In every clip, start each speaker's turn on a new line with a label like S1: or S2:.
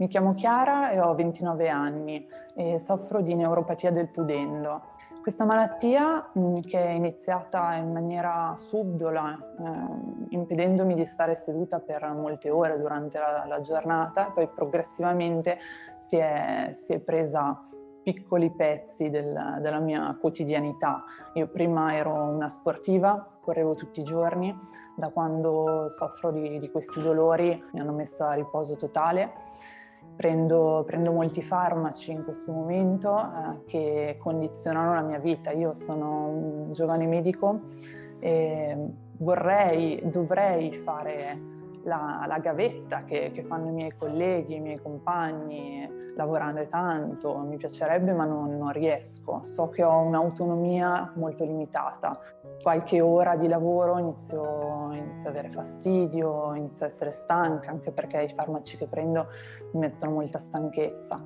S1: Mi chiamo Chiara e ho 29 anni e soffro di neuropatia del pudendo. Questa malattia, che è iniziata in maniera subdola, eh, impedendomi di stare seduta per molte ore durante la, la giornata, poi progressivamente si è, si è presa piccoli pezzi del, della mia quotidianità. Io prima ero una sportiva, correvo tutti i giorni, da quando soffro di, di questi dolori mi hanno messo a riposo totale. Prendo, prendo molti farmaci in questo momento eh, che condizionano la mia vita. Io sono un giovane medico e vorrei, dovrei fare la, la gavetta che, che, fanno i miei colleghi, i miei compagni, lavorare tanto, mi piacerebbe ma non, non riesco. So che ho un'autonomia molto limitata. Qualche ora di lavoro inizio, inizio ad avere fastidio, inizio ad essere stanca, anche perché i farmaci che prendo mi mettono molta stanchezza.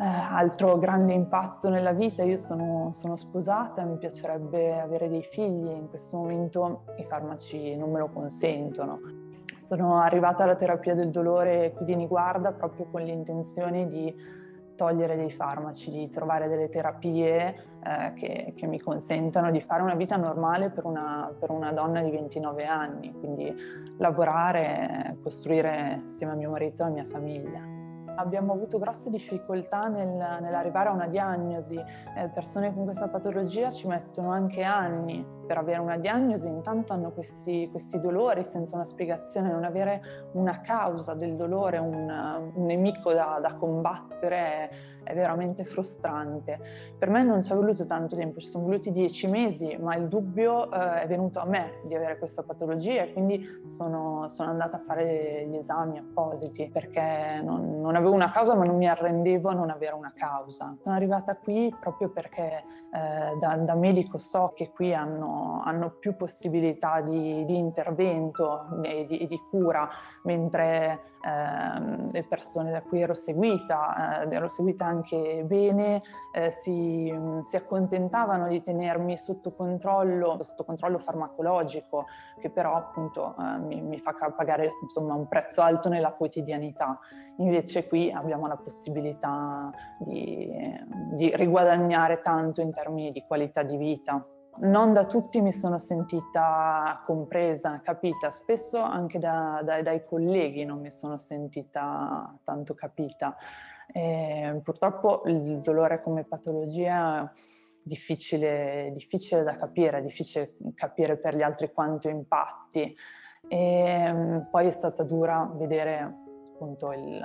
S1: Eh, altro grande impatto nella vita, io sono, sono, sposata, mi piacerebbe avere dei figli, in questo momento i farmaci non me lo consentono. Sono arrivata alla terapia del dolore qui di Niguarda proprio con l'intenzione di togliere dei farmaci, di trovare delle terapie eh, che, che, mi consentano di fare una vita normale per una, per una, donna di 29 anni, quindi lavorare, costruire insieme a mio marito e alla mia famiglia. Abbiamo avuto grosse difficoltà nel, nell'arrivare a una diagnosi, eh, persone con questa patologia ci mettono anche anni per avere una diagnosi, intanto hanno questi, questi dolori senza una spiegazione, non avere una causa del dolore, un, un nemico da, da combattere è, veramente frustrante. Per me non ci è voluto tanto tempo, ci sono voluti dieci mesi, ma il dubbio eh, è venuto a me di avere questa patologia e quindi sono, sono andata a fare gli esami appositi perché non, non, avevo una causa ma non mi arrendevo a non avere una causa. Sono arrivata qui proprio perché eh, da, da medico so che qui hanno hanno, più possibilità di, di intervento e di, di, cura, mentre eh, le persone da cui ero seguita, eh, ero seguita anche bene, eh, si, si, accontentavano di tenermi sotto controllo, sotto controllo farmacologico, che però appunto eh, mi, mi, fa pagare insomma, un prezzo alto nella quotidianità. Invece qui abbiamo la possibilità di, di riguadagnare tanto in termini di qualità di vita non da tutti mi sono sentita compresa, capita, spesso anche da, da, dai colleghi non mi sono sentita tanto capita. E purtroppo il dolore come patologia difficile, difficile da capire, è difficile capire per gli altri quanto impatti. E poi è stata dura vedere appunto il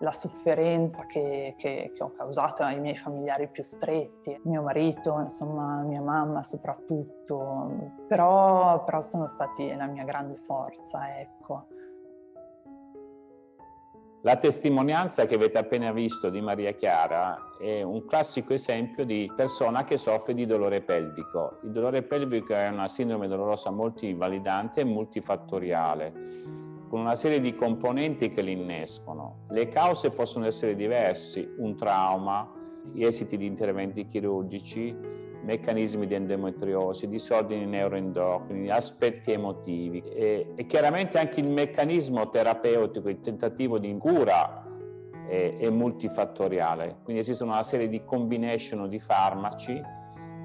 S1: la sofferenza che, che, che, ho causato ai miei familiari più stretti, mio marito, insomma mia mamma soprattutto, però, però sono stati la mia grande forza, ecco.
S2: La testimonianza che avete appena visto di Maria Chiara è un classico esempio di persona che soffre di dolore pelvico. Il dolore pelvico è una sindrome dolorosa multivalidante e multifattoriale con una serie di componenti che li innescono. Le cause possono essere diverse, un trauma, gli esiti di interventi chirurgici, meccanismi di endometriosi, disordini neuroendocrini, aspetti emotivi e, e, chiaramente anche il meccanismo terapeutico, il tentativo di cura è, è multifattoriale, quindi esistono una serie di combination di farmaci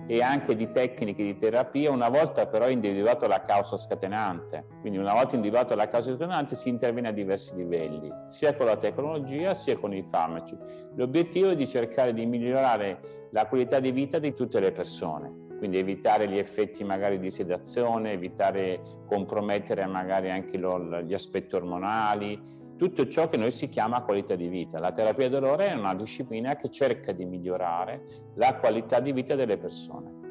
S2: e anche di tecniche di terapia, una volta però individuato la causa scatenante. Quindi una volta individuato la causa scatenante si interviene a diversi livelli, sia con la tecnologia sia con i farmaci. L'obiettivo è di cercare di migliorare la qualità di vita di tutte le persone quindi evitare gli effetti magari di sedazione, evitare compromettere magari anche gli aspetti ormonali, tutto ciò che noi si chiama qualità di vita. La terapia dolore è una disciplina che cerca di migliorare la qualità di vita delle persone.